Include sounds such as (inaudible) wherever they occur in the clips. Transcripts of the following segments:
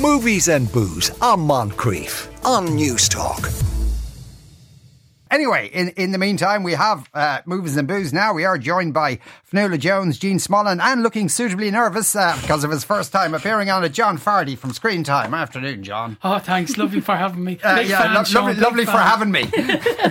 Movies and Booze on Moncrieff on Newstalk. Anyway, in, in the meantime, we have uh, Movies and Booze now. We are joined by Fionnuala Jones, Jean Smullen, and looking suitably nervous uh, because of his first time appearing on it, John Fardy from Screen Time. Afternoon, John. Oh, thanks. Lovely for having me. (laughs) Uh, yeah, fan, lo- Sean, lovely, lovely for having me. (laughs)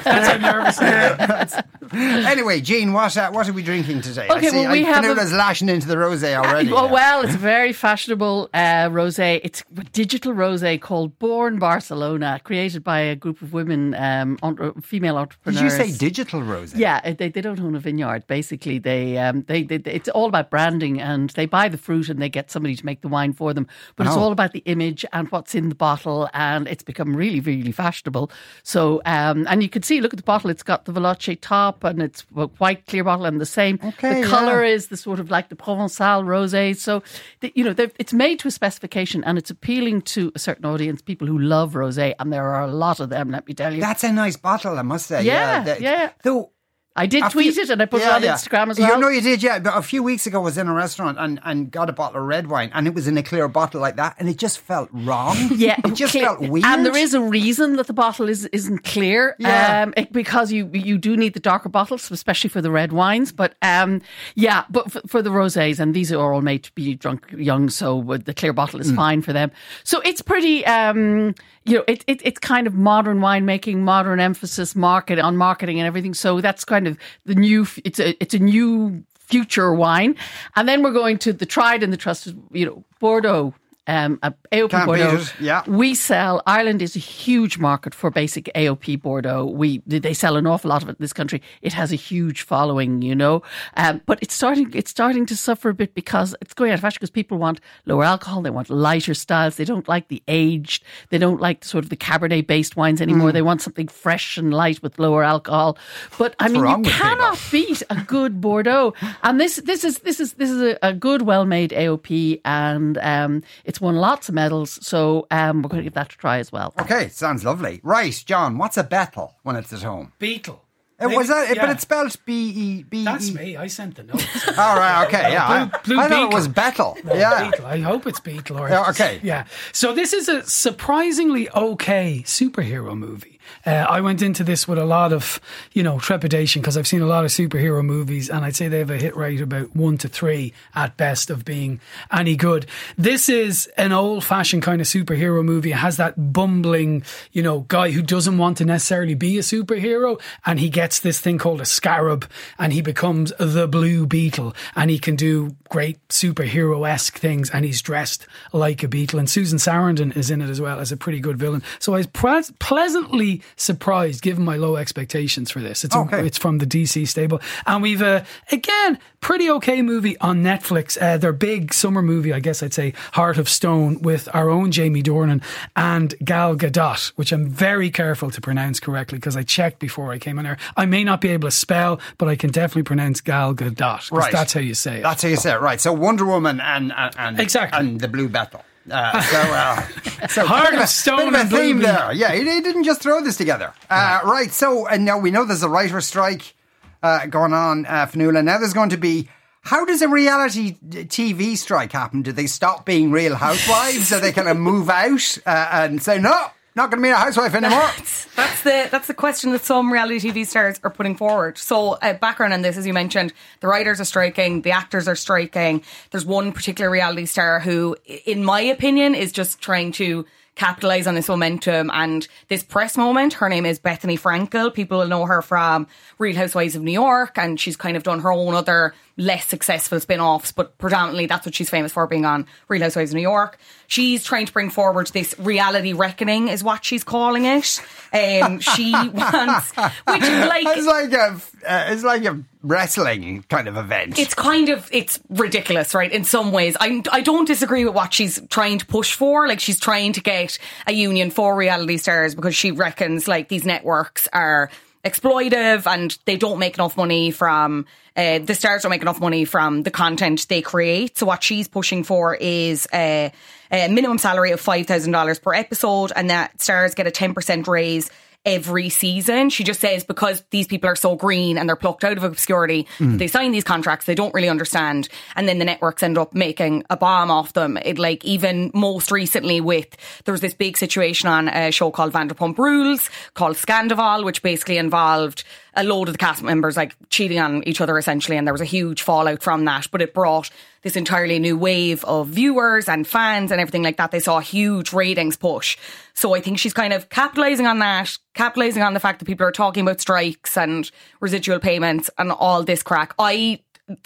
That's how nervous (laughs) anyway, Jean, what uh, what are we drinking today? I Okay, see well, we I, have a- lashing into the rosé already. Oh yeah. well, it's a very fashionable uh, rosé. It's a digital rosé called Born Barcelona, created by a group of women, um, entre- female Did entrepreneurs. you say digital rosé? Yeah, uh, they, they don't own a vineyard. Basically, they, um, they they it's all about branding, and they buy the fruit and they get somebody to make the wine for them. But it's Oh. all about the image and what's in the bottle, and it's become really really fashionable. So, um, and you can see, look at the bottle. It's got the Veloce top, and it's a white clear bottle, and the same. Okay, the color yeah. is the sort of like the Provençal rosé. So, the, you know, it's made to a specification, and it's appealing to a certain audience, people who love rosé, and there are a lot of them. Let me tell you. That's a nice bottle, I must say. Yeah, that- yeah. Though I did tweet it, and I put Yeah, it on yeah. Instagram as well. You know you did, yeah. But a few weeks ago, I was in a restaurant and, and got a bottle of red wine, and it was in a clear bottle like that, and it just felt wrong. (laughs) Yeah, it just clear- felt weird. And there is a reason that the bottle is isn't clear. Yeah. um, it- because you you do need the darker bottles, especially for the red wines. But um, yeah, but for, for the rosés, and these are all made to be drunk young, so uh, the clear bottle Mm. is fine for them. So it's pretty, um, you know, it, it it's kind of modern winemaking, modern emphasis market on marketing and everything. So that's kind of the new. It's a it's a new future wine, and then we're going to the tried and the trusted, you know, Bordeaux. Um, AOP Bordeaux. yeah. We sell. Ireland is a huge market for basic AOP Bordeaux. We they sell an awful lot of it in this country. It has a huge following, you know. Um, but it's starting it's starting to suffer a bit because it's going out of fashion because people want lower alcohol. They want lighter styles. They don't like the aged. They don't like sort of the Cabernet based wines anymore. They want something fresh and light with lower alcohol. But I mean, you cannot beat a good Bordeaux. And this this is this is this is a, a good, well made AOP, and um, it's won lots of medals. So um, we're going to give that a try as well. Okay, sounds lovely. Right, John, what's a Bethel when it's at home? Beetle. It was that, Yeah. but it's spelled B E B E. That's me. I sent the notes. (laughs) All right, okay, yeah. I, Blue- Blue I thought it Beetle. was Bethel. Yeah. Beetle. I hope it's Beetle. Or Yeah, okay. (laughs) Yeah. So this is a surprisingly okay superhero movie. Uh, I went into this with a lot of, you know, trepidation because I've seen a lot of superhero movies, and I'd say they have a hit rate about one to three at best of being any good. This is an old-fashioned kind of superhero movie. It has that bumbling, you know, guy who doesn't want to necessarily be a superhero, and he gets this thing called a scarab, and he becomes the Blue Beetle, and he can do great superhero esque things, and he's dressed like a beetle. And Susan Sarandon is in it as well as a pretty good villain. So I was pre- pleasantly surprised, given my low expectations for this. It's a- it's from the DC stable, and we've uh, again pretty okay movie on Netflix. Uh, their big summer movie, I guess I'd say, Heart of Stone, with our own Jamie Dornan and Gal Gadot, which I'm very careful to pronounce correctly because I checked before I came on there. I may not be able to spell, but I can definitely pronounce Gal Gadot Right. that's how you say it. That's how you say it, right? So Wonder Woman and and, and Exactly. and the Blue Bethel. Uh, so, uh, (laughs) so Heart of a, Stone bit of a theme there. Yeah, he, he didn't just throw this together. Uh, right. So, and now we know there's a writer strike uh, going on, uh, Fionnuala. Now there's going to be. How does a reality TV strike happen? Do they stop being Real Housewives? Do they kind of move out uh, and say no? Not going to be a housewife anymore. (laughs) That's the that's the question that some reality TV stars are putting forward. So, uh, background on this, as you mentioned, the writers are striking, the actors are striking. There's one particular reality star who, in my opinion, is just trying to capitalize on this momentum and this press moment. Her name is Bethenny Frankel. People will know her from Real Housewives of New York, and she's kind of done her own other less successful spin-offs, but predominantly that's what she's famous for being on Real Housewives of New York. She's trying to bring forward this reality reckoning is what she's calling it. Um, she (laughs) wants, which like It's like a, uh, it's like a wrestling kind of event. it's kind of it's ridiculous, right? In some ways, I I don't disagree with what she's trying to push for. Like she's trying to get a union for reality stars because she reckons like these networks are exploitive and they don't make enough money from uh, the stars don't make enough money from the content they create. So what she's pushing for is uh, a minimum salary of five thousand dollars per episode, and that stars get a ten percent raise every season. She just says because these people are so green and they're plucked out of obscurity, hmm. they sign these contracts, they don't really understand. And then the networks end up making a bomb off them. It like even most recently with, there was this big situation on a show called Vanderpump Rules called Scandoval, which basically involved a load of the cast members like cheating on each other essentially. And there was a huge fallout from that, but it brought this entirely new wave of viewers and fans and everything like that. They saw a huge ratings push. So I think she's kind of capitalizing on that, capitalizing on the fact that people are talking about strikes and residual payments and all this crack. I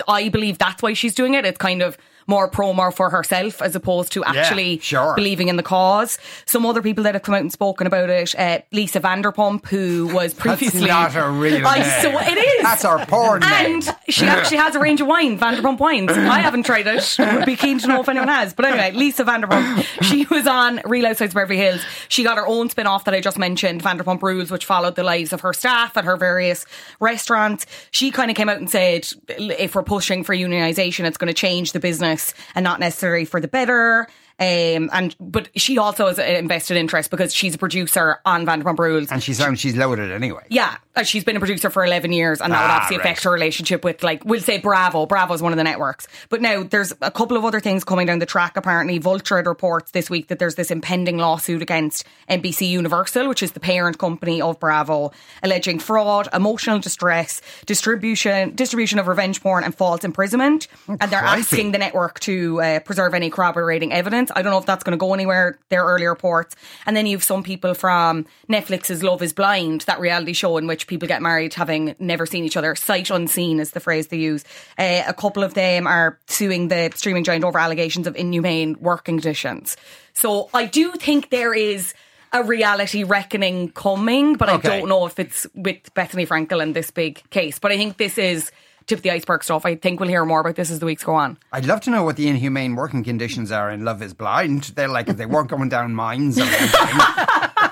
I believe that's why she's doing it. It's kind of more promo for herself as opposed to actually sure. believing in the cause. Some other people that have come out and spoken about it, uh, Lisa Vanderpump, who was previously That's not a real I name. so it is. That's our porn name. And she (laughs) actually has a range of wine, Vanderpump wines. I haven't tried it. Would be keen to know if anyone has. But anyway, Lisa Vanderpump. She was on Real Housewives of Beverly Hills. She got her own spin off that I just mentioned, Vanderpump Rules, which followed the lives of her staff at her various restaurants. She kind of came out and said, if we're pushing for unionisation, it's going to change the business and not necessarily for the better. Um, and but she also has an invested interest because she's a producer on Vanderpump Rules. And she sounds she's loaded anyway. Yeah, uh, she's been a producer for 11 years, and that would Ah, obviously right. affect her relationship with, like, we'll say Bravo. Bravo is one of the networks. But now there's a couple of other things coming down the track. Apparently, Vulture reports this week that there's this impending lawsuit against NBC Universal, which is the parent company of Bravo, alleging fraud, emotional distress, distribution, distribution of revenge porn, and false imprisonment. and they're asking the network to uh, preserve any corroborating evidence. I don't know if that's going to go anywhere. Their early reports, and then you have some people from Netflix's Love Is Blind, that reality show in which people get married having never seen each other. Sight unseen is the phrase they use. Uh, a couple of them are suing the streaming giant over allegations of inhumane working conditions. So I do think there is. A reality reckoning coming, but Okay. I don't know if it's with Bethenny Frankel in this big case. But I think this is tip of the iceberg stuff. I think we'll hear more about this as the weeks go on. I'd love to know what the inhumane working conditions are in Love is Blind. They're like if they weren't going down mines or anything. (laughs)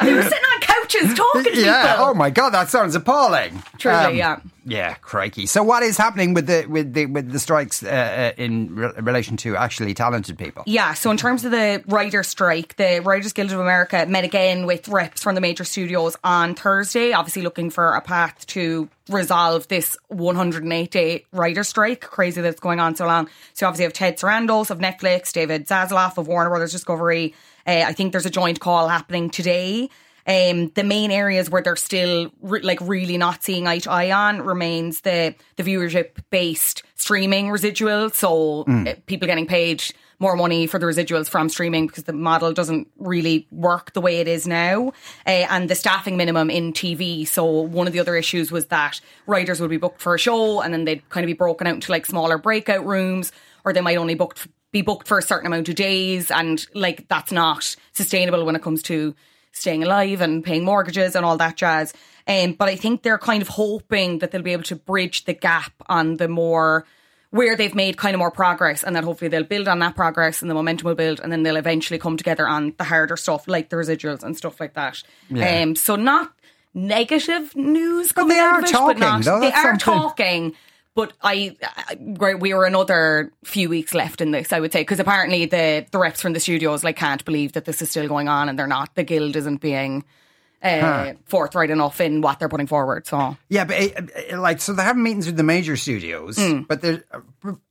They were sitting talking to (laughs) yeah. people. Oh my god, that sounds appalling. Truly, yeah. Yeah, crikey. So what is happening with the with the with the strikes uh, uh, in re- relation to actually talented people? Yeah, so in terms of the writer strike, the Writers Guild of America met again with reps from the major studios on Thursday, obviously looking for a path to resolve this 108 day writer strike. Crazy that it's going on so long. So you obviously have Ted Sarandos of Netflix, David Zaslav of Warner Brothers Discovery. Uh, I think there's a joint call happening today. Um, the main areas where they're still re- like really not seeing eye to eye on remains the the viewership based streaming residuals. So uh, people getting paid more money for the residuals from streaming because the model doesn't really work the way it is now, uh, and the staffing minimum in TV. So one of the other issues was that writers would be booked for a show and then they'd kind of be broken out into like smaller breakout rooms, or they might only booked be booked for a certain amount of days, and like that's not sustainable when it comes to staying alive and paying mortgages and all that jazz. Um, but I think they're kind of hoping that they'll be able to bridge the gap on the more where they've made kind of more progress and that hopefully they'll build on that progress and the momentum will build and then they'll eventually come together on the harder stuff like the residuals and stuff like that. Yeah. Um, so not negative news But coming they out are of it, talking, but not, though, they are something. talking. But I, we were another few weeks left in this, I would say, because apparently the the reps from the studios like can't believe that this is still going on, and they're not. The guild isn't being uh, forthright enough in what they're putting forward. So Yeah, but uh, uh, like, so they're having meetings with the major studios, but they're,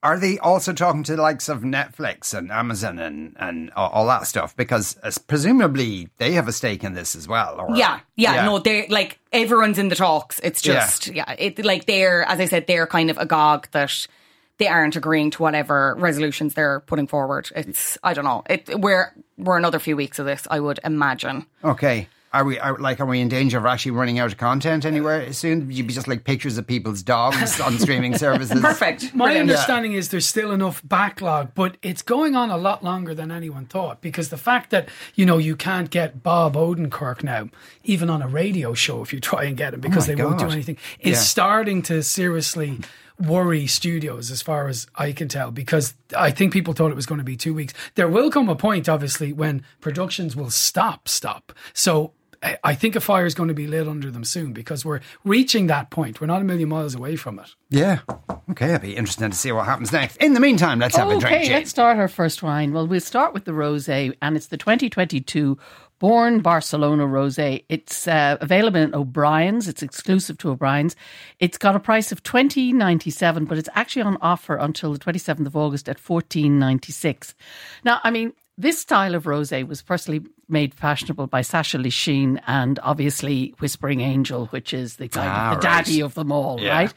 uh, they also talking to the likes of Netflix and Amazon and and all, that stuff? Because uh, presumably they have a stake in this as well. Or, yeah, yeah, no, they're like everyone's in the talks. It's Yeah. just yeah, it like they're as I said, they're kind of agog that they aren't agreeing to whatever resolutions they're putting forward. It's I don't know. It we're we're another few weeks of this, I would imagine. Okay. Are we are, like are we in danger of actually running out of content anywhere soon? You'd be just like pictures of people's dogs on (laughs) streaming services? Perfect. My Brilliant. understanding is there's still enough backlog, but it's going on a lot longer than anyone thought because the fact that, you know, you can't get Bob Odenkirk now, even on a radio show if you try and get him because Oh my they won't do anything, is Yeah. starting to seriously worry studios as far as I can tell because I think people thought it was going to be two weeks. There will come a point, obviously, when productions will stop, stop. So I- I think a fire is going to be lit under them soon because we're reaching that point. We're not a million miles away from it. Yeah. Okay, it'll be interesting to see what happens next. In the meantime, let's have a drink. Okay, let's start our first wine. Well, we'll start with the rosé, and it's the 2022 Born Barcelona Rosé. It's uh, available in O'Brien's. It's exclusive to O'Brien's. It's got a price of twenty ninety seven, but it's actually on offer until the twenty seventh of August at fourteen ninety six. Now, I mean, this style of rosé was firstly made fashionable by Sacha Lichine and obviously Whispering Angel, which is the kind Ah, of the right. daddy of them all, right?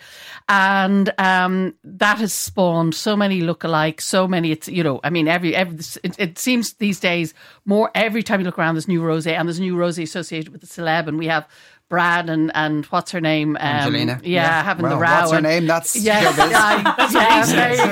And um, that has spawned so many lookalikes, so many. It's you know, I mean, every every it, it seems these days more every time you look around, there's new rosé and there's new rosé associated with the celeb, and we have. Brad and, and what's her name? Um, Angelina. Yeah, Yeah. having Well, the row. what's her name? That's (laughs) yeah, showbiz. (laughs) yeah, there you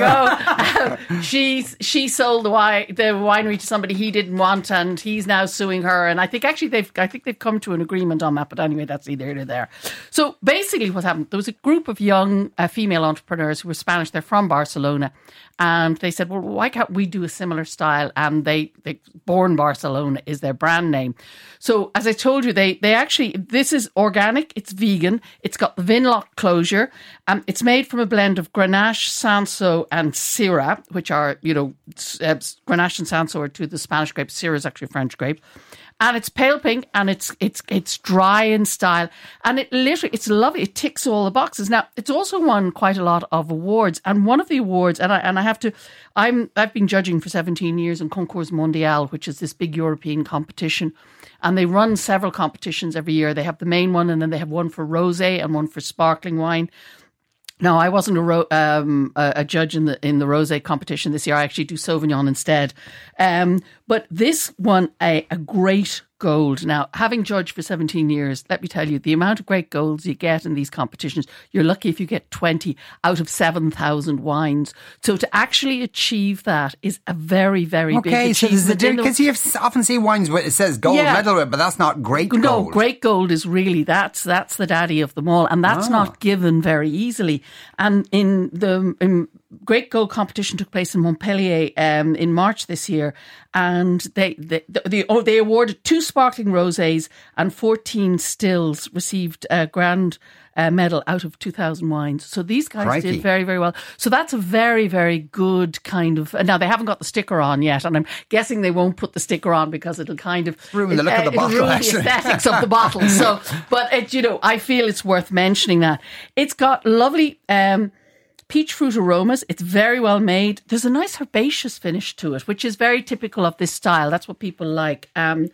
go. (laughs) She's she sold the wine the winery to somebody he didn't want, and he's now suing her. And I think actually they've I think they've come to an agreement on that. But anyway, that's neither here nor there. So basically, what happened? There was a group of young uh, female entrepreneurs who were Spanish. They're from Barcelona, and they said, "Well, why can't we do a similar style?" And they they Born Barcelona is their brand name. So as I told you, they they actually this is organic. It's vegan. It's got the Vinolok closure. Um, it's made from a blend of Grenache, Cinsault, and Syrah, which are you know uh, Grenache and Cinsault are two of the Spanish grapes. Syrah is actually a French grape. And it's pale pink, and it's it's it's dry in style, and it literally it's lovely. It ticks all the boxes. Now it's also won quite a lot of awards, and one of the awards, and I and I have to, I'm I've been judging for 17 years in Concours Mondial, which is this big European competition, and they run several competitions every year. They have the main one, and then they have one for rosé and one for sparkling wine. No, I wasn't a, ro- um, a judge in the in the rosé competition this year. I actually do Sauvignon instead. Um, but this won a, a great gold. Now, having judged for 17 years, let me tell you, the amount of great golds you get in these competitions, you're lucky if you get 20 out of 7,000 wines. So to actually achieve that is a very, very big Okay, so there's the- because you often see wines where it says gold Yeah. medal, but that's not great no, great gold is really that's that's the daddy of them all, and that's Ah. not given very easily. And in the in, great gold competition took place in Montpellier um, in March this year, and they they they, oh, they awarded two sparkling rosés and fourteen stills received a grand. Uh, medal out of 2,000 wines. So these guys Crikey. did very, very well. So that's a very, very good kind of. Now, they haven't got the sticker on yet, and I'm guessing they won't put the sticker on because it'll kind of Ruin the look of the bottle, ruin the aesthetics of the (laughs) bottle. So, but it, you know, I feel it's worth mentioning that it's got lovely um, peach fruit aromas. It's very well made. There's a nice herbaceous finish to it, which is very typical of this style. That's what people like. Um,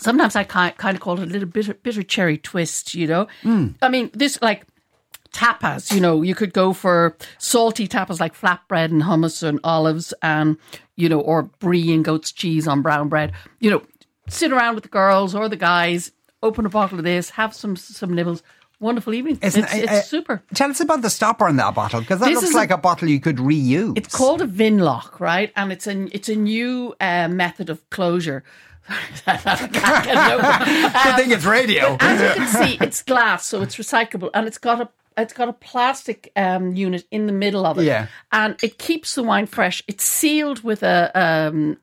sometimes I kind of call it a little bitter, bitter cherry twist. You know, I mean, this like tapas. You know, you could go for salty tapas like flatbread and hummus and olives, and you know, or brie and goat's cheese on brown bread. You know, sit around with the girls or the guys, open a bottle of this, have some some nibbles. Wonderful evening. Isn't- it's it's uh, super. Tell us about the stopper on that bottle because that This looks like a- a, bottle you could reuse. It's called a Vinolok, right? And it's a it's a new uh, method of closure. Good thing it's radio. (laughs) As you can see, it's glass, so it's recyclable, and it's got a it's got a plastic um, unit in the middle of it, Yeah. and it keeps the wine fresh. It's sealed with a um,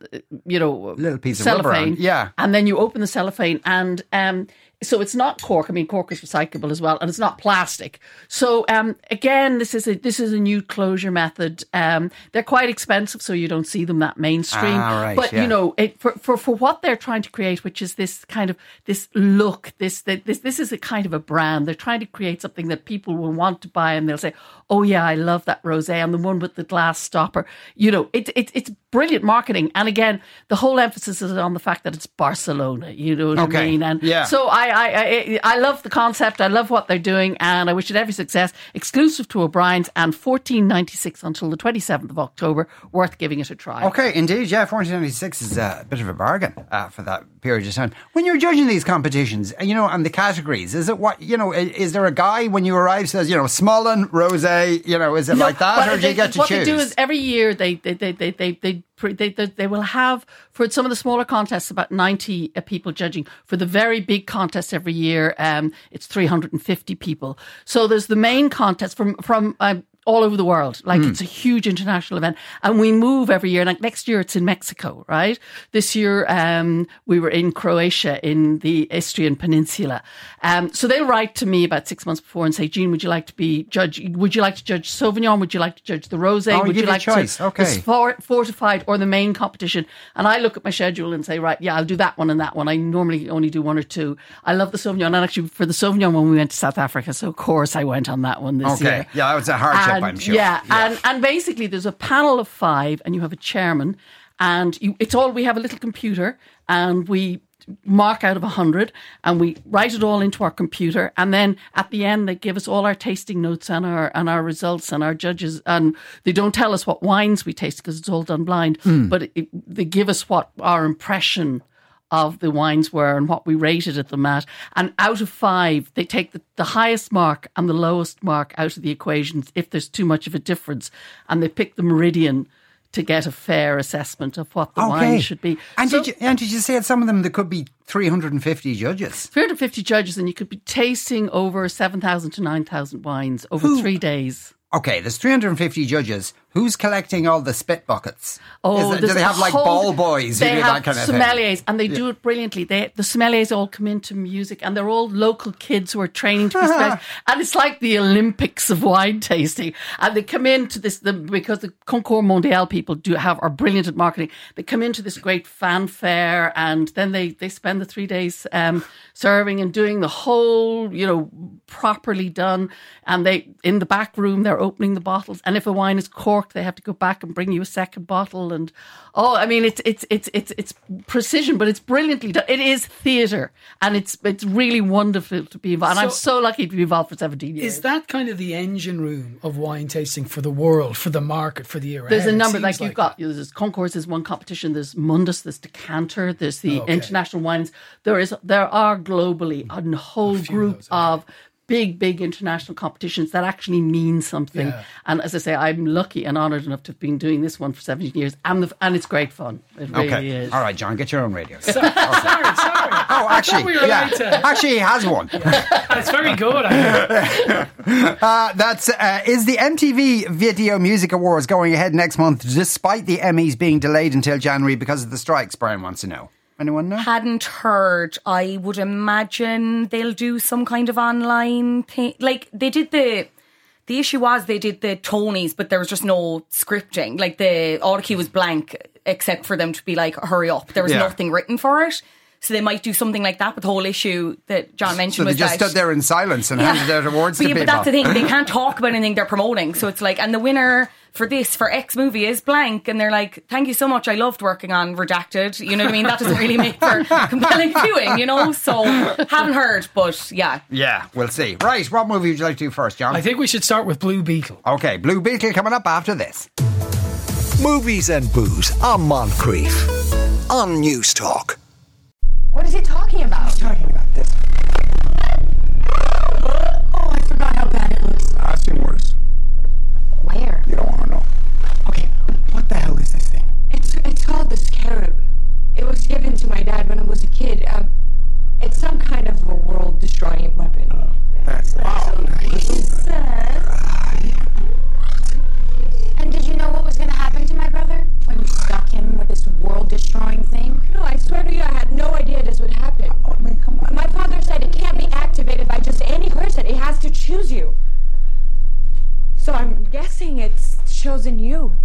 you know Little piece of cellophane, yeah. and then you open the cellophane, and um, so it's not cork. I mean, cork is recyclable as well, and it's not plastic. So um, again, this is a this is a new closure method. Um, they're quite expensive, so you don't see them that mainstream. Ah, right, but yeah. you know, it, for, for for what they're trying to create, which is this kind of this look, this this this is a kind of a brand. They're trying to create something that people will want to buy, and they'll say, "Oh yeah, I love that rosé and the one with the glass stopper." You know, it, it it's brilliant marketing, and again, the whole emphasis is on the fact that it's Barcelona. You know what I mean? And yeah. so I, I I I love the concept. I love what they're doing, and I wish it every success. Exclusive to O'Brien's and fourteen ninety six until the twenty seventh of October. Worth giving it a try. Okay, indeed, yeah, 1496 is a bit of a bargain uh, for that period of time. When you're judging these competitions, uh, you know, and the categories, is it what, you know, is there a guy when you arrive says, you know, Smullen, Rosé, you know, is it like that, or do you get to what choose? What they do is every year they they they they they. they they, they, they will have for some of the smaller contests about 90 uh, people judging. For the very big contest every year um, it's 350 people. So there's the main contest from from um, all over the world. Like it's a huge international event, and we move every year. Like next year, it's in Mexico, right? This year, um, we were in Croatia in the Istrian Peninsula. Um, so they'll write to me about six months before and say, "Jean, would you like to be judge? Would you like to judge Sauvignon? Would you like to judge the rosé? Oh, would you you like choice. to Okay. the for- fortified or the main competition?" And I look at my schedule and say, "Right, yeah, I'll do that one and that one. I normally only do one or two. I love the Sauvignon, and actually for the Sauvignon one, we went to South Africa, so of course I went on that one this Okay. year. Yeah, that was a hardship, And, I'm sure. Yeah, and and basically there's a panel of five, and you have a chairman, and you, it's all we have a little computer, and we mark out of a hundred, and we write it all into our computer, and then at the end they give us all our tasting notes and our and our results and our judges, and they don't tell us what wines we taste because it's all done blind, Hmm. but it, they give us what our impression of the wines were and what we rated at them at. And out of five, they take the, the highest mark and the lowest mark out of the equations if there's too much of a difference. And they pick the meridian to get a fair assessment of what the wine should be. And So- did you and did you say at some of them there could be 350 judges? 350 judges, and you could be tasting over 7,000 to 9,000 wines over three days. Okay, there's 350 judges. Who's collecting all the spit buckets? Oh, it- do they have like whole- ball boys who They do have that kind of thing? sommeliers, and they do it brilliantly. They, the sommeliers all come into music, and they're all local kids who are training to be (laughs) sommeliers. and it's like the Olympics of wine tasting. And they come into this the, because the Concours Mondial people do have are brilliant at marketing. They come into this great fanfare, and then they they spend the three days um, serving and doing the whole, you know, properly done. And they in the back room they're opening the bottles, and if a wine is corked, they have to go back and bring you a second bottle. And oh, I mean, it's it's it's it's it's precision, but it's brilliantly done. It is theatre, and it's it's really wonderful to be involved. And I'm So- so lucky to be involved for 17 years. Is that kind of the engine room of wine tasting for the world, for the market, for the year There's ahead? a number, like you've got, there's Concours is one competition, there's Mundus, there's Decanter, there's the Okay. international wines. There is, there are globally a whole of group okay. of big, big international competitions that actually mean something. Yeah. And as I say, I'm lucky and honoured enough to have been doing this one for 17 years, and the, and it's great fun. It really Okay. is. All right, John, get your own radio. Sorry, sorry. (laughs) Oh, actually, we yeah. allowed to- Actually, he has one. (laughs) It's very good. (laughs) Uh, that's uh, is the MTV Video Music Awards going ahead next month, despite the Emmys being delayed until January because of the strikes. Brian wants to know. Anyone know? Hadn't heard. I would imagine they'll do some kind of online thing. Like they did the. The issue was they did the Tonys, but there was just no scripting. Like the cue was blank, except for them to be like, "Hurry up!" There was Yeah. nothing written for it. So they might do something like that. But the whole issue that John mentioned So they was just that stood there in silence and handed out awards but, to yeah, people. but that's the thing; they can't (laughs) talk about anything they're promoting. So it's like, and the winner for this for X movie is blank, and they're like, "Thank you so much. I loved working on Redacted." You know what I mean? That doesn't really make for (laughs) compelling viewing, you know. So haven't heard, but yeah, Yeah, we'll see. Right, what movie would you like to do first, John? I think we should start with Blue Beetle. okay, Blue Beetle coming up after this. Movies and booze on Moncrieff on News Talk. What is he talking about? He's talking about this. Oh, I forgot how bad it looks. I've seen worse. Where? You don't want to know. Okay, What the hell is this thing? it's it's called the scarab. It was given to my dad when I was a kid. Um, it's some kind of a world-destroying weapon. That's wow. And did you know what was going to happen to my brother when you stuck him with this world-destroying thing? No, I swear to you, I had no idea this would happen. Oh, I mean, come on. My father said it can't be activated by just any person. It has to choose you. So I'm guessing it's chosen you.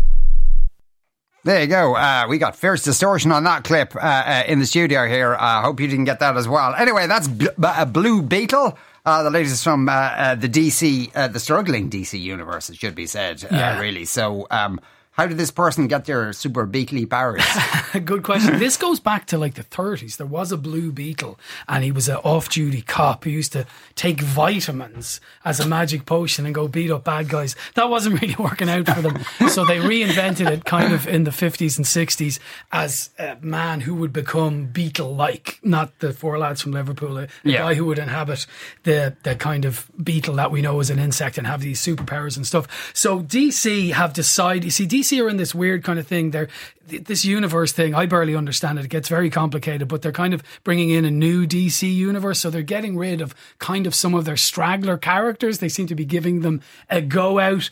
There you go. Uh, we got fierce distortion on that clip uh, uh, in the studio here. I uh, hope you didn't get that as well. Anyway, that's Bl- uh, Blue Beetle. Uh, the latest from uh, uh, the DC, uh, the struggling DC universe, it should be said, uh, Yeah. really. So, um, how did this person get their super beetly powers? (laughs) Good question. This goes back to like the 30s. There was a Blue Beetle, and he was an off duty cop who used to take vitamins as a magic potion and go beat up bad guys. That wasn't really (laughs) working out for them. So they reinvented it kind of in the 50s and 60s as a man who would become beetle like, not the four lads from Liverpool, a, Yeah. guy who would inhabit the, the kind of beetle that we know as an insect and have these superpowers and stuff. So DC have decided, you see, DC are in this weird kind of thing. They're this universe thing. I barely understand it. It gets very complicated, but they're kind of bringing in a new DC universe. So they're getting rid of kind of some of their straggler characters. They seem to be giving them a go out.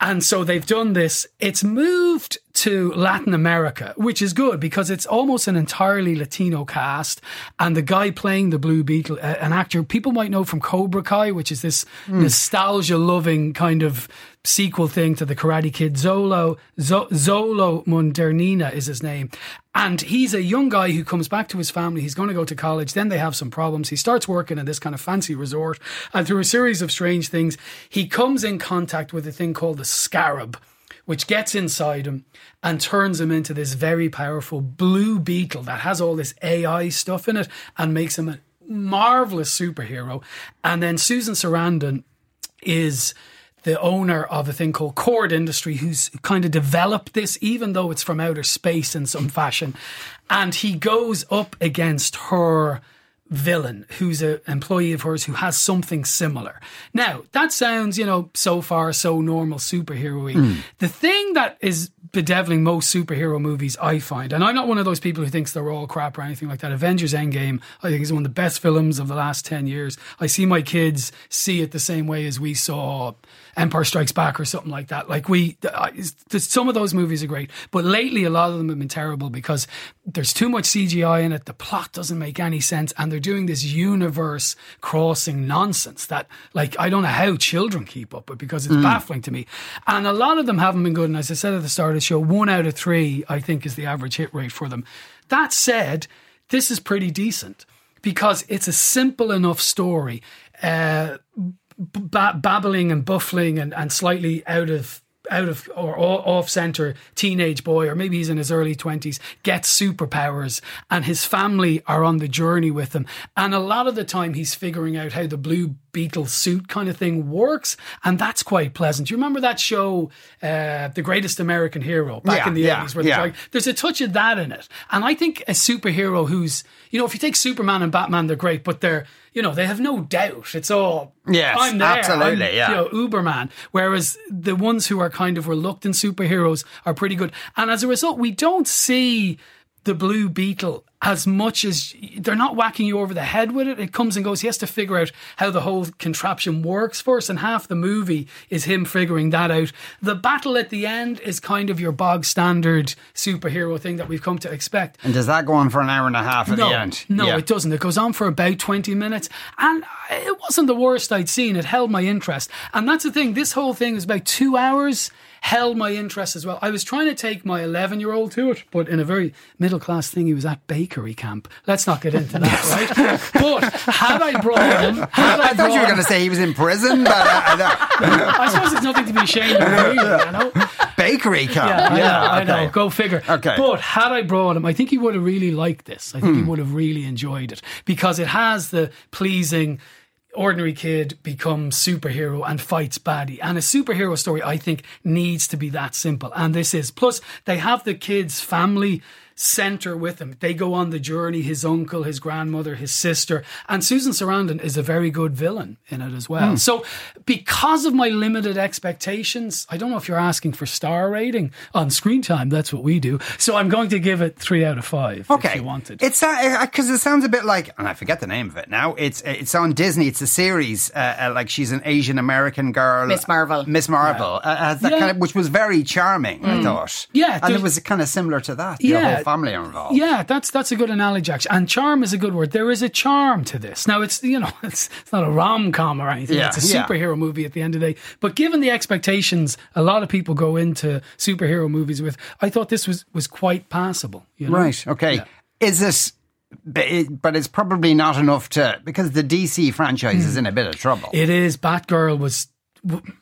And so they've done this. It's moved to Latin America, which is good because it's almost an entirely Latino cast. And the guy playing the Blue Beetle, an actor people might know from Cobra Kai, which is this hmm. nostalgia loving kind of sequel thing to the Karate Kid. Xolo, Zo- Xolo Maridueña is his name. And he's a young guy who comes back to his family. He's going to go to college. Then they have some problems. He starts working in this kind of fancy resort. And through a series of strange things, he comes in contact with a thing called the scarab, which gets inside him and turns him into this very powerful blue beetle that has all this AI stuff in it and makes him a marvelous superhero. And then Susan Sarandon is the owner of a thing called Kord Industry, who's kind of developed this, even though it's from outer space in some fashion. And he goes up against her villain, who's an employee of hers who has something similar. Now, that sounds, you know, so far so normal superhero y. Hmm. The thing that is bedeviling most superhero movies, I find, and I'm not one of those people who thinks they're all crap or anything like that. Avengers Endgame, I think, is one of the best films of the last 10 years. I see my kids see it the same way as we saw Empire Strikes Back or something like that. Like we, I- some of those movies are great, but lately a lot of them have been terrible because there's too much CGI in it. The plot doesn't make any sense, and they're doing this universe crossing nonsense that, like, I don't know how children keep up with because it's baffling to me. And a lot of them haven't been good. And as I said at the start of the show, one out of three, I think, is the average hit rate for them. That said, this is pretty decent because it's a simple enough story. Uh, ba- babbling and buffling and, and slightly out of out of or off center teenage boy or maybe he's in his early 20s gets superpowers and his family are on the journey with him. And a lot of the time he's figuring out how the blue beetle suit kind of thing works and that's quite pleasant. You remember that show uh, the greatest american hero back Yeah, in the yeah, 80s where yeah. like, there's a touch of that in it. And i think a superhero who's you know if you take superman and batman they're great but they're you know they have no doubt it's all Yes, I'm there. absolutely, I'm, yeah. You know, Uberman. Whereas the ones who are kind of reluctant superheroes are pretty good. And as a result, we don't see the Blue Beetle as much as they're not whacking you over the head with it. It comes and goes. He has to figure out how the whole contraption works first. And half the movie is him figuring that out. The battle at the end is kind of your bog standard superhero thing that we've come to expect. And does that go on for an hour and a half at No, the end? no, Yeah. it doesn't. It goes on for about 20 minutes. And it wasn't the worst I'd seen. It held my interest. And that's the thing. This whole thing is about two hours, held my interest as well. I was trying to take my 11 year old to it, but in a very middle class thing, he was at bakery camp. Let's not get into that, right? But had I brought him, had I, I thought you were going to say he was in prison, but uh, uh, I suppose it's nothing to be ashamed of, really, you know? bakery camp. Yeah, I, know, I okay. know. Go figure. Okay. But had I brought him, I think he would have really liked this. I think Hmm. he would have really enjoyed it because it has the pleasing ordinary kid becomes superhero and fights baddie. And a superhero story, I think, needs to be that simple. And this is. Plus, they have the kid's family center with them. They go on the journey, his uncle, his grandmother, his sister. And Susan Sarandon is a very good villain in it as Hmm. well. So because of my limited expectations, I don't know if you're asking for star rating on screen time. That's what we do. So I'm going to give it three out of five Okay, if you wanted. It's because it sounds a bit like, and I forget the name of it now. It's it's on Disney. It's a series, uh, uh, like she's an Asian American girl, Miss Marvel. Miss Marvel, uh, has that Yeah. kind of, which was very charming. I thought, Yeah, and it was kind of similar to that. Yeah. Family are involved. Yeah, that's that's a good analogy actually. And charm is a good word. There is a charm to this. Now it's you know (laughs) it's it's not a rom com or anything. Yeah, it's a yeah. superhero movie at the end of the day. But given the expectations a lot of people go into superhero movies with, I thought this was was quite passable. You know? Right. Okay. Yeah. Is this? But it- but it's probably not enough to because the DC franchise is in a bit of trouble. It is. Batgirl was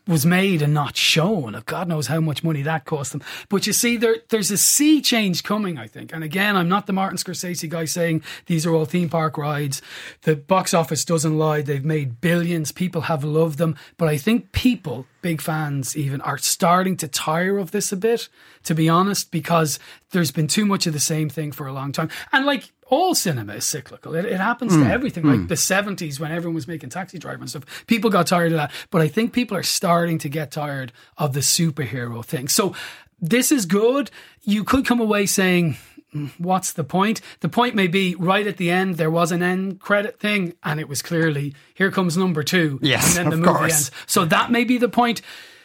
was made and not shown. God knows how much money that cost them. But you see, there there's a sea change coming. I think. And again, I'm not the Martin Scorsese guy saying these are all theme park rides. The box office doesn't lie. They've made billions. People have loved them. But I think people, big fans even, are starting to tire of this a bit. To be honest, because there's been too much of the same thing for a long time. And like all cinema is cyclical. It, it happens to everything. Like the 70s when everyone was making Taxi Driver and stuff, people got tired of that. But I think people are starting to get tired of the superhero thing. So this is good. You could come away saying, "Mm, What's the point? The point may be right at the end, there was an end credit thing, and it was clearly, here comes number two. Yes, and then the of movie course. ends. So that may be the point.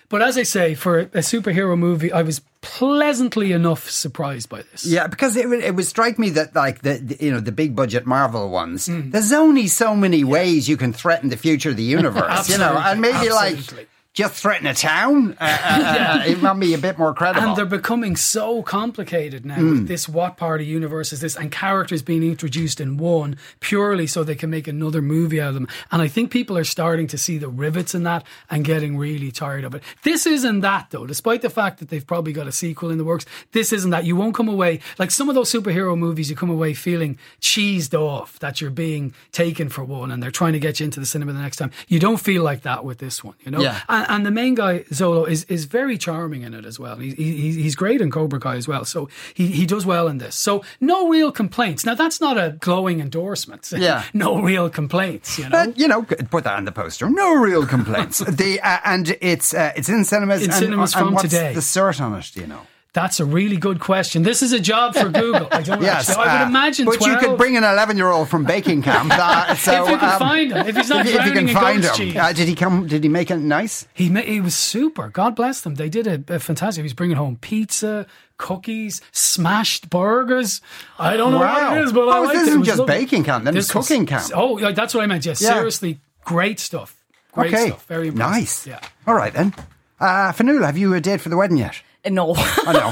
But as I say, for a superhero movie, I was pleasantly enough surprised by this. Yeah, because it, would- it would strike me that like the, the you know the big budget Marvel ones, Hmm. there's only so many ways you can threaten the future of the universe, (laughs) you know, and maybe absolutely. like just threaten a town. Uh, uh, uh, (laughs) it might be a bit more credible. And they're becoming so complicated now Hmm. with this what part of universe is this and characters being introduced in one purely so they can make another movie out of them. And I think people are starting to see the rivets in that and getting really tired of it. This isn't that though, despite the fact that they've probably got a sequel in the works. This isn't that. You won't come away like some of those superhero movies you come away feeling cheesed off that you're being taken for one and they're trying to get you into the cinema the next time. You don't feel like that with this one, you know? Yeah. And, and the main guy Xolo is is very charming in it as well. He, he, he's great in Cobra Kai as well. So he, he does well in this. So no real complaints. Now that's not a glowing endorsement. (laughs) Yeah. no real complaints. You know. But you know, put that on the poster. No real complaints. (laughs) the uh, and it's uh, it's in cinemas. In and, cinemas and from what's today. The cert on it, do you know? That's a really good question. This is a job for (laughs) Google. I don't Yes, actually. I would uh, imagine. But you 12. could bring an eleven-year-old from baking camp. Uh, so, (laughs) If you can um, find him. If he's not if, you- if you can in find goat's him, cheese. uh, did he come? Did he make it nice? He ma- he was super. God bless them. They did a, a fantastic. He was bringing home pizza, cookies, smashed burgers. I don't know Wow. what it is, but I Oh, liked this it. It isn't was just lovely. baking camp, then it's This was- cooking camp. Oh, yeah, that's what I meant. Yes, Yeah. seriously, great stuff. Great okay, stuff. Very impressive. nice. Yeah. All right then. Uh, Fionnuala, have you a date for the wedding yet? No. I know.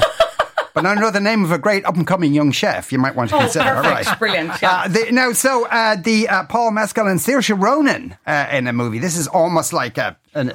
But I know the name of a great up and coming young chef you might want to Oh, consider. All perfect. right. Brilliant, yeah. Uh, the, now, so uh, the uh, Paul Mescal and Saoirse Ronan uh, in a movie. This is almost like a, an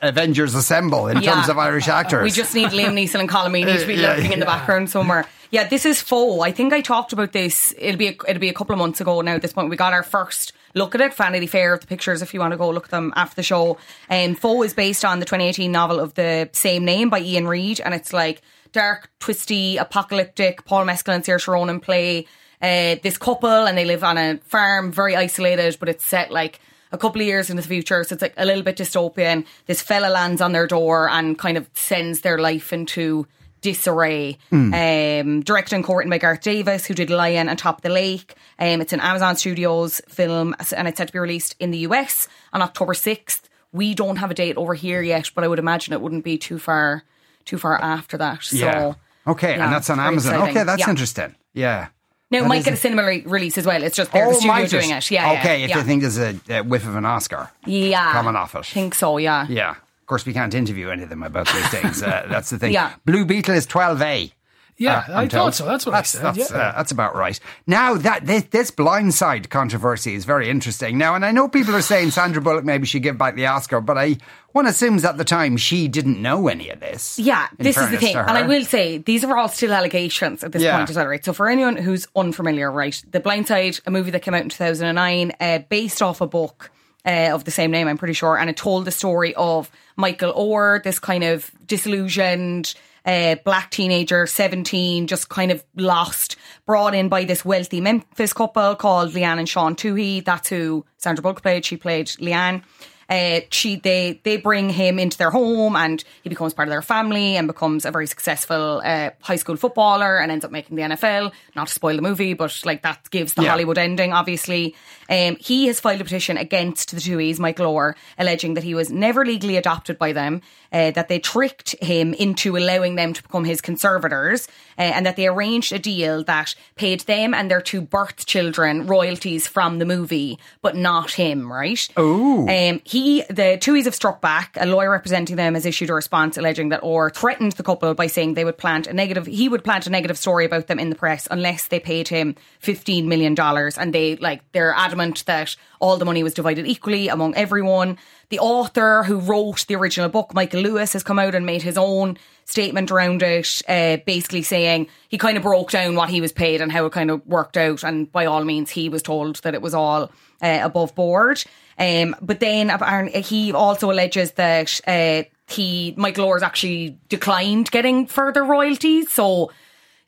a, Avengers Assemble in Yeah. terms of Irish actors. We just need Liam Neeson and Colm Meaney to be Yeah, lurking in the background somewhere. Yeah, this is Foe. I think I talked about this. It'll be a, it'll be a couple of months ago now. At this point, we got our first look at it. Vanity Fair of the pictures. If you want to go look at them after the show. And Foe is based on the 2018 novel of the same name by Iain Reid, and it's like dark, twisty, apocalyptic. Paul Mescal and Saoirse Ronan play uh, this couple, and they live on a farm, very isolated, but it's set like a couple of years into the future, so it's like a little bit dystopian. This fella lands on their door and kind of sends their life into disarray. Um, directed and co-written by Garth Davis, who did Lion and Top of the Lake. Um, it's an Amazon Studios film, and it's set to be released in the US on October sixth. We don't have a date over here yet, but I would imagine it wouldn't be too far too far after that. So yeah. Okay, yeah, and that's on Amazon. exciting. Okay, that's Yeah. interesting. Yeah. Now it That might get a cinema re- release as well. It's just they're the studio doing it? Yeah. yeah, Okay, if yeah. you think there's a, a whiff of an Oscar yeah, coming off it. think so. Yeah. Yeah. Of course, we can't interview any of them about these things. Uh, (laughs) that's the thing. Yeah. Blue Beetle is 12A. Yeah, uh, I I'm thought so. That's what that's, I said. That's, yeah. uh, that's about right. Now that this, this blindside controversy is very interesting. Now, and I know people are saying Sandra Bullock maybe should give back the Oscar, but I one assumes at the time she didn't know any of this. Yeah, this is the thing. And I will say, these are all still allegations at this Yeah. point as well, right? So for anyone who's unfamiliar, right, The Blind Side, a movie that came out in 2009, uh, based off a book uh, of the same name, I'm pretty sure, and it told the story of Michael Oher, this kind of disillusioned uh, black teenager, 17, just kind of lost, brought in by this wealthy Memphis couple called Leigh Anne and Sean Tuohy. That's who Sandra Bullock played. She played Leigh Anne. Uh, she they they bring him into their home and he becomes part of their family and becomes a very successful uh, high school footballer and ends up making the NFL. Not to spoil the movie, but like that gives the Yeah. Hollywood ending. Obviously, um, he has filed a petition against the Tuohys, Michael Oher, alleging that he was never legally adopted by them, uh, that they tricked him into allowing them to become his conservators, uh, and that they arranged a deal that paid them and their two birth children royalties from the movie, but not him. Right? Ooh. Um, he, the Tuohys have struck back. A lawyer representing them has issued a response alleging that Oher threatened the couple by saying they would plant a negative, he would plant a negative story about them in the press unless they paid him $15 million. And they, like, they're adamant that all the money was divided equally among everyone. The author who wrote the original book, Michael Lewis, has come out and made his own statement around it, uh, basically saying he kind of broke down what he was paid and how it kind of worked out. And by all means, he was told that it was all uh, above board. Um, but then he also alleges that uh, he Michael Oher's actually declined getting further royalties. So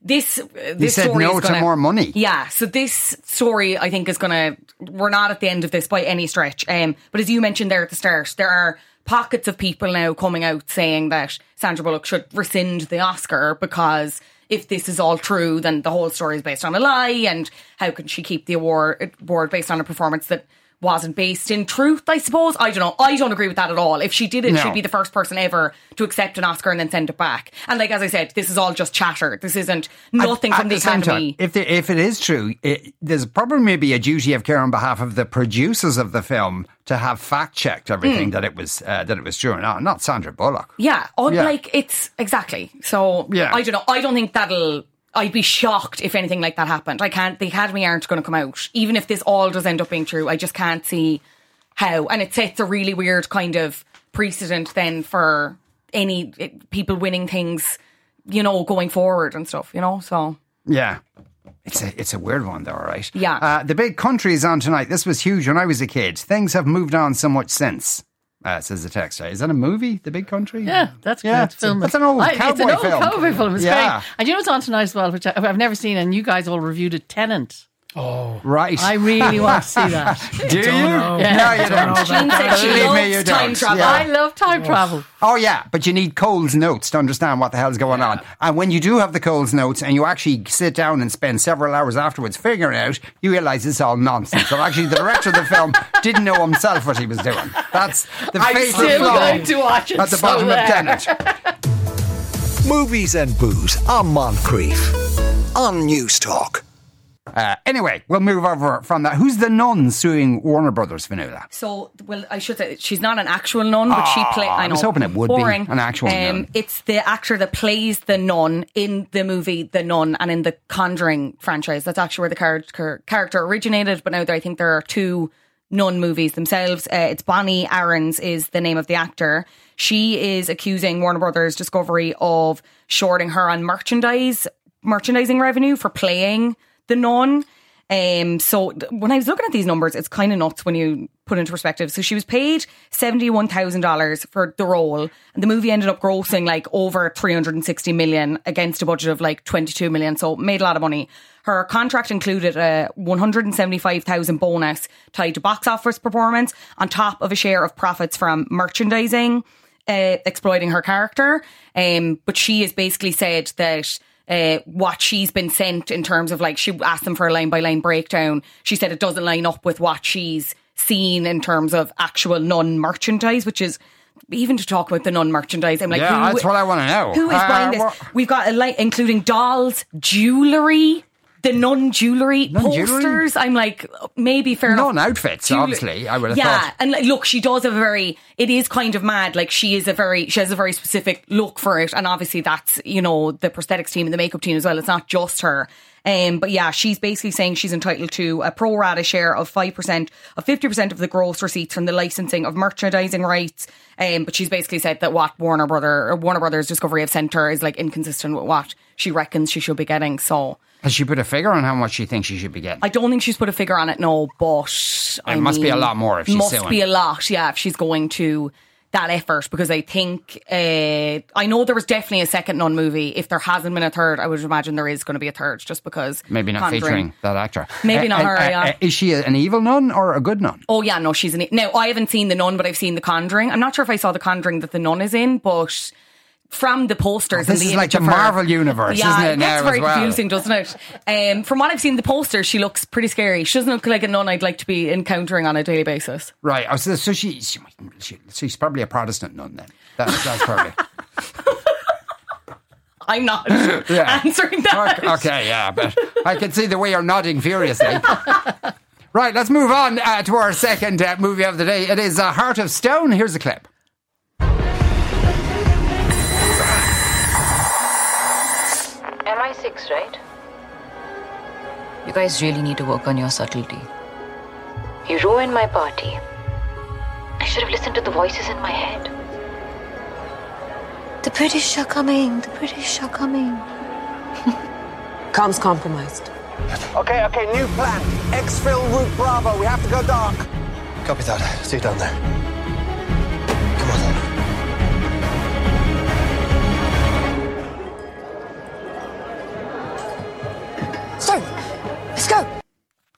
this uh, this said story no is to gonna, more money. Yeah, so this story I think is gonna. We're not at the end of this by any stretch. Um, but as you mentioned there at the start, there are pockets of people now coming out saying that Sandra Bullock should rescind the Oscar because if this is all true, then the whole story is based on a lie, and how can she keep the award award based on a performance that wasn't based in truth, I suppose. I don't know. I don't agree with that at all. If she did it, No. she'd be the first person ever to accept an Oscar and then send it back. And like as I said, this is all just chatter. This isn't nothing At- from at the, same Academy. time, if the, if it is true, it, there's probably maybe a duty of care on behalf of the producers of the film to have fact checked everything that it was uh, that it was true, not not Sandra Bullock. Yeah, oh, Yeah. like it's exactly. So Yeah. I don't know. I don't think that'll. I'd be shocked if anything like that happened. I can't. The Academy aren't going to come out, even if this all does end up being true. I just can't see how. And it sets a really weird kind of precedent then for any it, people winning things, you know, going forward and stuff. You know, so Yeah. It's a it's a weird one though, right? Yeah. Uh, the big country is on tonight. This was huge when I was a kid. Things have moved on so much since. Uh, says the text. Is that a movie? The big country? Yeah, that's Yeah, film. it's an old I- It's an old film. cowboy film. It's Yeah. great. And you know what's on tonight as well, which I, I've never seen, and you guys all reviewed it. Tenet. Oh, right. I really want to see that. (laughs) Do you? know. Yeah. No, you Don't know don't. Jean said she Believe me, loves you time don't. travel. Yeah. I love time oh. travel. Oh yeah, but you need Cole's notes to understand what the hell's going on. And when you do have the Cole's notes and you actually sit down and spend several hours afterwards figuring it out, you realise it's all nonsense. So actually, the director of the film didn't know himself what he was doing. That's the I'm fatal still flaw watch it. at the so bottom there. of Tenet. Movies and booze on Moncrieff on News Talk. Uh, anyway, we'll move over from that. Who's the nun suing Warner Brothers, Fionnuala? So, well, I should say she's not an actual nun, but she played. play. I I know, was hoping it would be an actual nun. It's the actor that plays the nun in the movie The Nun and in the Conjuring franchise. That's actually where the character character originated. But now there, I think there are two nun movies themselves. Uh, it's Bonnie Aarons is the name of the actor. She is accusing Warner Brothers Discovery of shorting her on merchandise merchandising revenue for playing the nun. Um, so when I was looking at these numbers, it's kind of nuts when you put into perspective. So she was paid seventy-one thousand dollars for the role, and the movie ended up grossing like over three hundred and sixty million against a budget of like twenty-two million. So made a lot of money. Her contract included a one hundred and seventy-five thousand bonus tied to box office performance, on top of a share of profits from merchandising, uh, exploiting her character. Um, but she has basically said that uh, what she's been sent in terms of like she asked them for a line by line breakdown. She said it doesn't line up with what she's seen in terms of actual non merchandise, which is even to talk about the non merchandise. I'm like, Yeah, who, that's what I wanna know. Who is Uh, buying this? what- We've got a light, including dolls, jewelry. The non jewelry posters. I'm like, maybe fair enough. Non-outfits, Jewel- obviously, I would have thought. yeah, thought. and like, look, she does have a very. It is kind of mad. Like she is a very. She has a very specific look for it, and obviously that's you know the prosthetics team and the makeup team as well. It's not just her. Um, but yeah, she's basically saying she's entitled to a pro rata share of five percent of fifty percent of the gross receipts from the licensing of merchandising rights. Um, but she's basically said that what Warner Brother Warner Brothers Discovery have sent her is like inconsistent with what she reckons she should be getting. So Has she put a figure on how much she thinks she should be getting? I don't think she's put a figure on it, no, but I must be a lot more if she's must suing. be a lot, yeah, if she's going to that effort because I think uh, I know there was definitely a second nun movie. If there hasn't been a third, I would imagine there is going to be a third, just because Maybe not Conjuring- featuring that actor. Maybe uh, not uh, her, uh, yeah. is she an evil nun or a good nun? Oh yeah, no, she's it. Now I haven't seen the nun, but I've seen the Conjuring. I'm not sure if I saw the Conjuring that the nun is in, but from the posters Oh, this the is like the Marvel universe, yeah, isn't it it now very well? confusing, doesn't it? Um, from what I've seen, the poster she looks pretty scary. She doesn't look like a nun I'd like to be encountering on a daily basis. Right. Oh, so, so she, she, she, she's probably a Protestant nun then. That's, that's probably. (laughs) I'm not (laughs) Yeah. answering that. okay, okay, yeah, but I can see the way you're nodding furiously. (laughs) right, let's move on uh, to our second uh, movie of the day. It is uh, Heart of Stone. Here's a clip. MI6, right? You guys really need to work on your subtlety. You ruined my party. I should have listened to the voices in my head. The British are coming. The British are coming. (laughs) Comms compromised. Okay, okay, new plan. Exfil route Bravo. We have to go dark. Copy that. See you down there. Let's go.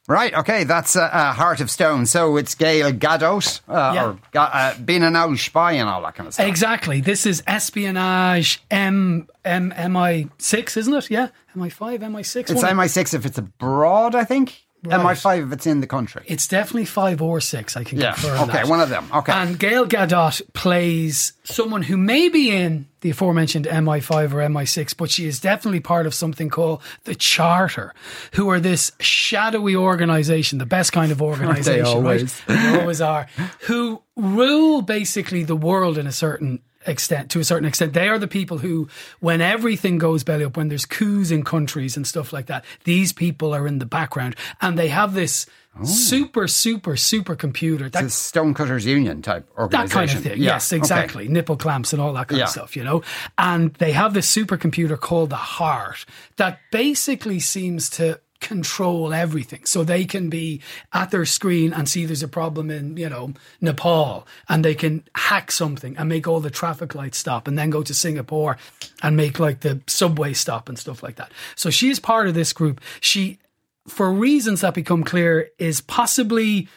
Right, okay, that's uh, uh, Heart of Stone. So it's Gal Gadot, uh, Yeah. or Ga- uh, being an old spy and all that kind of stuff. Exactly. This is espionage M M MI6, isn't it? Yeah. MI5, MI6. It's one of- MI6 if it's abroad, I think. MI5 if it's in the country. It's definitely five or six. I can Yeah, confirm okay, that. one of them, okay. And Gal Gadot plays someone who may be in the aforementioned MI5 or MI6, but she is definitely part of something called the Charter, who are this shadowy organisation, the best kind of organisation, always? right? They always are, who rule basically the world in a certain extent to a certain extent they are the people who when everything goes belly up when there's coups in countries and stuff like that these people are in the background and they have this oh. super super super computer that It's a Stonecutters Union type organization. that kind of thing. Yeah, Yes, okay. exactly. Nipple clamps and all that kind Yeah. of stuff, you know? And they have this supercomputer called the Heart that basically seems to control everything. So they can be at their screen and see there's a problem in, you know, Nepal and they can hack something and make all the traffic lights stop and then go to Singapore and make like the subway stop and stuff like that. So she is part of this group. She for reasons that become clear, is possibly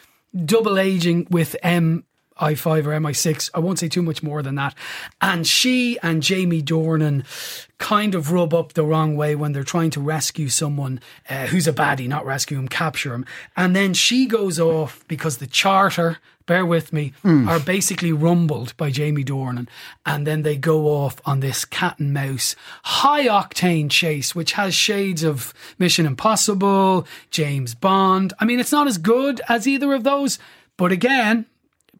double aging with MI5 or MI6. I won't say too much more than that. And she and Jamie Dornan kind of rub up the wrong way when they're trying to rescue someone uh, who's a baddie, not rescue him, capture him. And then she goes off because the charter, bear with me, are basically rumbled by Jamie Dornan. And then they go off on this cat and mouse high octane chase, which has shades of Mission Impossible, James Bond. I mean, it's not as good as either of those, but again,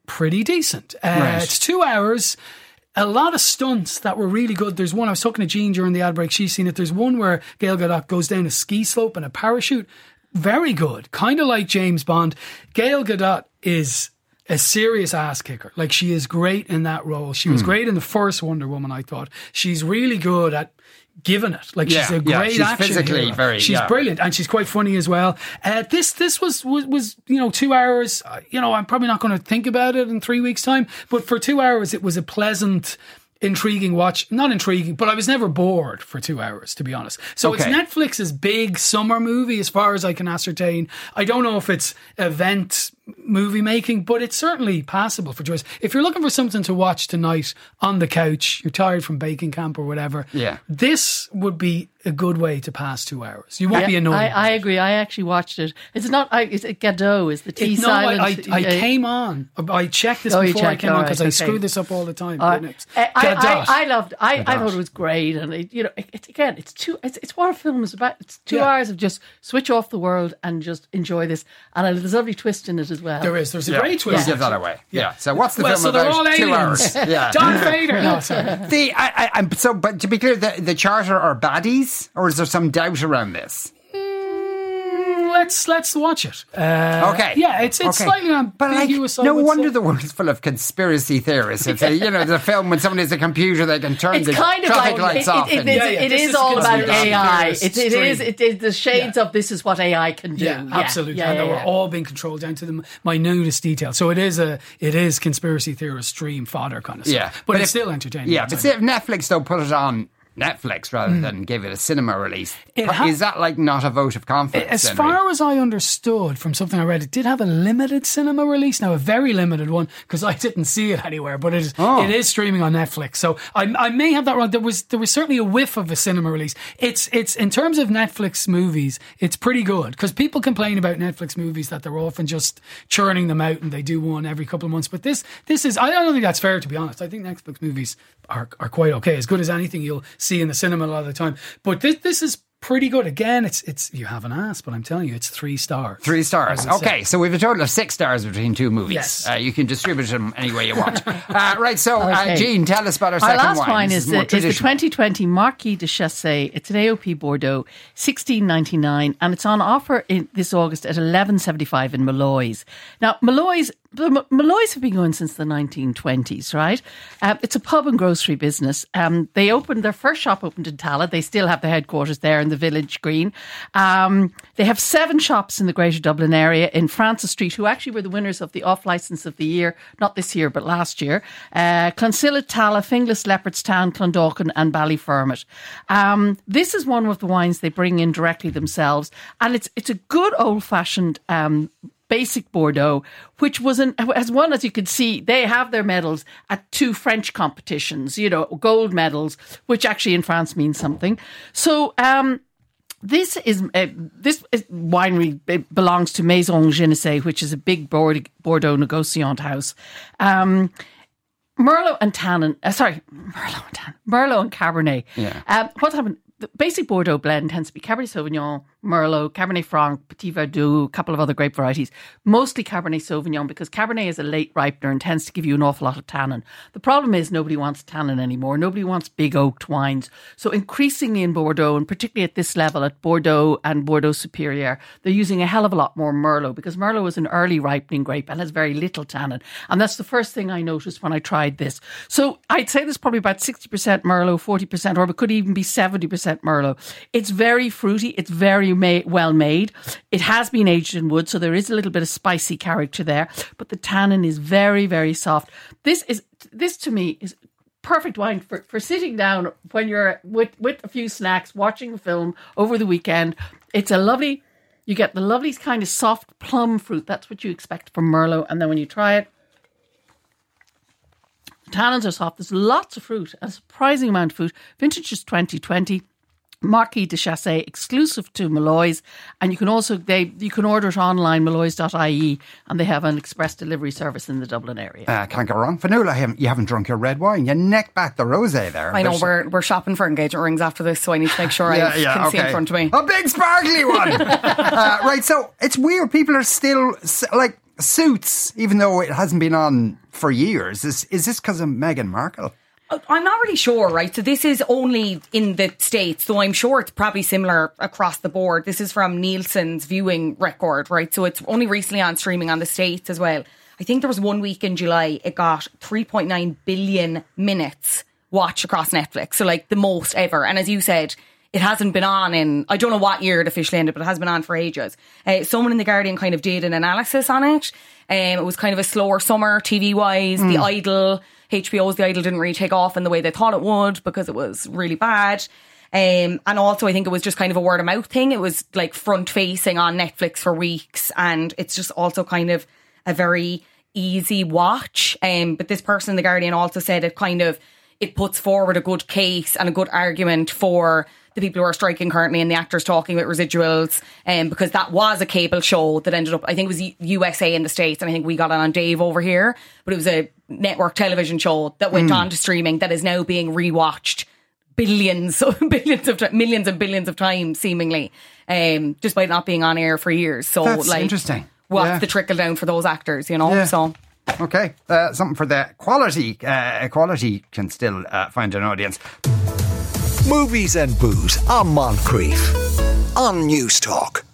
pretty decent. Uh, Right. It's two hours. A lot of stunts that were really good. There's one I was talking to Jean during the ad break. She's seen it. There's one where Gal Gadot goes down a ski slope in a parachute. Very good, kind of like James Bond. Gal Gadot is a serious ass kicker. Like she is great in that role. She was Hmm. great in the first Wonder Woman. I thought she's really good at giving it. Like she's Yeah, a yeah, great she's action physically hero. very- She's yeah. brilliant and she's quite funny as well. Uh, this this was, was was you know two hours. Uh, you know I'm probably not going to think about it in three weeks time, but for two hours it was a pleasant. Intriguing watch, not intriguing, but I was never bored for two hours, to be honest. So Okay. it's Netflix's big summer movie, as far as I can ascertain. I don't know if it's event movie making, but it's certainly passable for choice. If you're looking for something to watch tonight on the couch, you're tired from baking camp or whatever, Yeah. this would be a good way to pass two hours. You won't be annoyed. I, I agree. I actually watched it. It's not. I, it's Gadot. Is the T It- no, silent? I, I, I uh, came on. I checked this Oh, before I checked, came on because right, I okay. screw this up all the time. Uh, It's I, I, I, I loved. I, I thought it was great, and it, you know, it, again, it's two. It's, it's what a film is about. It's two Yeah. hours of just switch off the world and just enjoy this. And there's a lovely twist in it as well. There is. There's a Yeah. great twist. Don't give that away. Yeah. So what's the well, film so they're about? all Two aliens. hours. (laughs) Yeah. Darth Vader. No, (laughs) sorry. The I, I, I'm so, but to be clear, the, the charter are baddies, or is there some doubt around this? Let's let's watch it. Uh, Okay. Yeah, it's it's Okay. slightly But like, ambiguous. I no wonder say. the world's full of conspiracy theorists. It's a, you know, the film when someone has a computer, they can turn It's the kind of traffic like lights it, off. it, and- it, Yeah, yeah, it this is is all about AI. It, it is it is the shades of this is what AI can do. Yeah, absolutely. Yeah, and yeah, they were yeah. all being controlled down to the minutest detail. So it is a it is conspiracy theorist stream fodder kind of stuff. Yeah, but, it's if- still entertaining. Yeah, but see, if Netflix though put it on Netflix rather hmm. than give it a cinema release, ha- is that like not a vote of confidence? As far as I understood from something I read, it did have a limited cinema release. Now, a very limited one because I didn't see it anywhere. But it is Oh. it is streaming on Netflix. So I, I may have that wrong. There was there was certainly a whiff of a cinema release. It's it's in terms of Netflix movies, it's pretty good because people complain about Netflix movies that they're often just churning them out and they do one every couple of months. But this this is I don't think that's fair to be honest. I think Netflix movies are are quite okay, as good as anything you'll see in the cinema a lot of the time. But this this is. Pretty good. Again, it's it's you haven't asked, but I'm telling you, it's three stars. Three stars. I say. Okay, so we have a total of six stars between two movies. Yes. Uh, you can distribute them any way you want. (laughs) uh, right, so uh, Jean, tell us about our, Our second last wine. wine This is, the, is the 2020 Marquis de Chassé. It's an AOP Bordeaux, 16.99, and it's on offer in this August at 11.75 in Molloy's. Now, Molloy's the Molloy's have been going since the 1920s, right? Uh, it's a pub and grocery business. Um, they opened their first shop opened in Tallaght. They still have the headquarters there in the village green. Um, they have seven shops in the Greater Dublin area in Francis Street, who actually were the winners of the off license of the year, not this year but last year. Uh, Clonsilla, Tallaght, Finglas, Leopardstown, Clondalkin, and Ballyfermot. Um, this is one of the wines they bring in directly themselves, and it's it's a good old fashioned. Basic Bordeaux, which was an as one as you can see, they have their medals at two French competitions. You know, gold medals, which actually in France means something. So, um, This is uh, this is winery it belongs to Maison Ginestet, which is a big Bordeaux negociant house. Um, Merlot and Tannin, uh, sorry, Merlot and Tannin, Merlot and Cabernet. Yeah. Um, what's happened? The basic Bordeaux blend tends to be Cabernet Sauvignon, Merlot, Cabernet Franc, Petit Verdot, a couple of other grape varieties. Mostly Cabernet Sauvignon because Cabernet is a late ripener and tends to give you an awful lot of tannin. The problem is nobody wants tannin anymore. Nobody wants big oaked wines. So increasingly in Bordeaux, and particularly at this level at Bordeaux and Bordeaux Superior, they're using a hell of a lot more Merlot because Merlot is an early ripening grape and has very little tannin. And that's the first thing I noticed when I tried this. So I'd say there's probably about 60% Merlot, 40%, or it could even be 70% Merlot. It's very fruity. It's very ma- well made. It has been aged in wood, so there is a little bit of spicy character there, but the tannin is very, very soft. This is, this to me is perfect wine for, for sitting down when you're with, with a few snacks, watching a film over the weekend. It's a lovely, you get the lovely kind of soft plum fruit. That's what you expect from Merlot. And then when you try it, the tannins are soft. There's lots of fruit, a surprising amount of fruit. Vintage is 2020. Marquis de Chassé exclusive to Molloy's, and you can also they you can order it online molloys.ie, and they have an express delivery service in the Dublin area. Uh, can't go wrong. Fionnuala, haven't, you haven't drunk your red wine. You neck back the rosé there. I know There's- we're we're shopping for engagement rings after this, so I need to make sure Yeah, I yeah, can see in front of me. A big sparkly one. (laughs) uh, right, so it's weird. People are still like suits, even though it hasn't been on for years. Is is this because of Meghan Markle? I'm not really sure, right? So this is only in the States, though I'm sure it's probably similar across the board. This is from Nielsen's viewing record, right? So it's only recently on streaming on the States as well. I think there was one week in July, it got 3.9 billion minutes watched across Netflix. So like the most ever. And as you said, it hasn't been on in, I don't know what year it officially ended, but it has been on for ages. Uh, someone in The Guardian kind of did an analysis on it. Um, it was kind of a slower summer TV wise. The Idol, HBO's The Idol didn't really take off in the way they thought it would because it was really bad. Um, and also, I think it was just kind of a word of mouth thing. It was like front facing on Netflix for weeks, and it's just also kind of a very easy watch. Um, but this person in the Guardian also said it kind of it puts forward a good case and a good argument for the people who are striking currently and the actors talking about residuals. Um, because that was a cable show that ended up, I think it was USA in the States, and I think we got it on Dave over here. But it was a network television show that went Mm. on to streaming that is now being rewatched billions, (laughs) billions of millions and billions of times, seemingly, um, just by not being on air for years. So, That's like, interesting. What's Yeah. the trickle down for those actors? You know, Yeah. so Okay, uh, something for the quality. Uh, quality can still uh, find an audience. Movies and booze on Moncrieff on News Talk.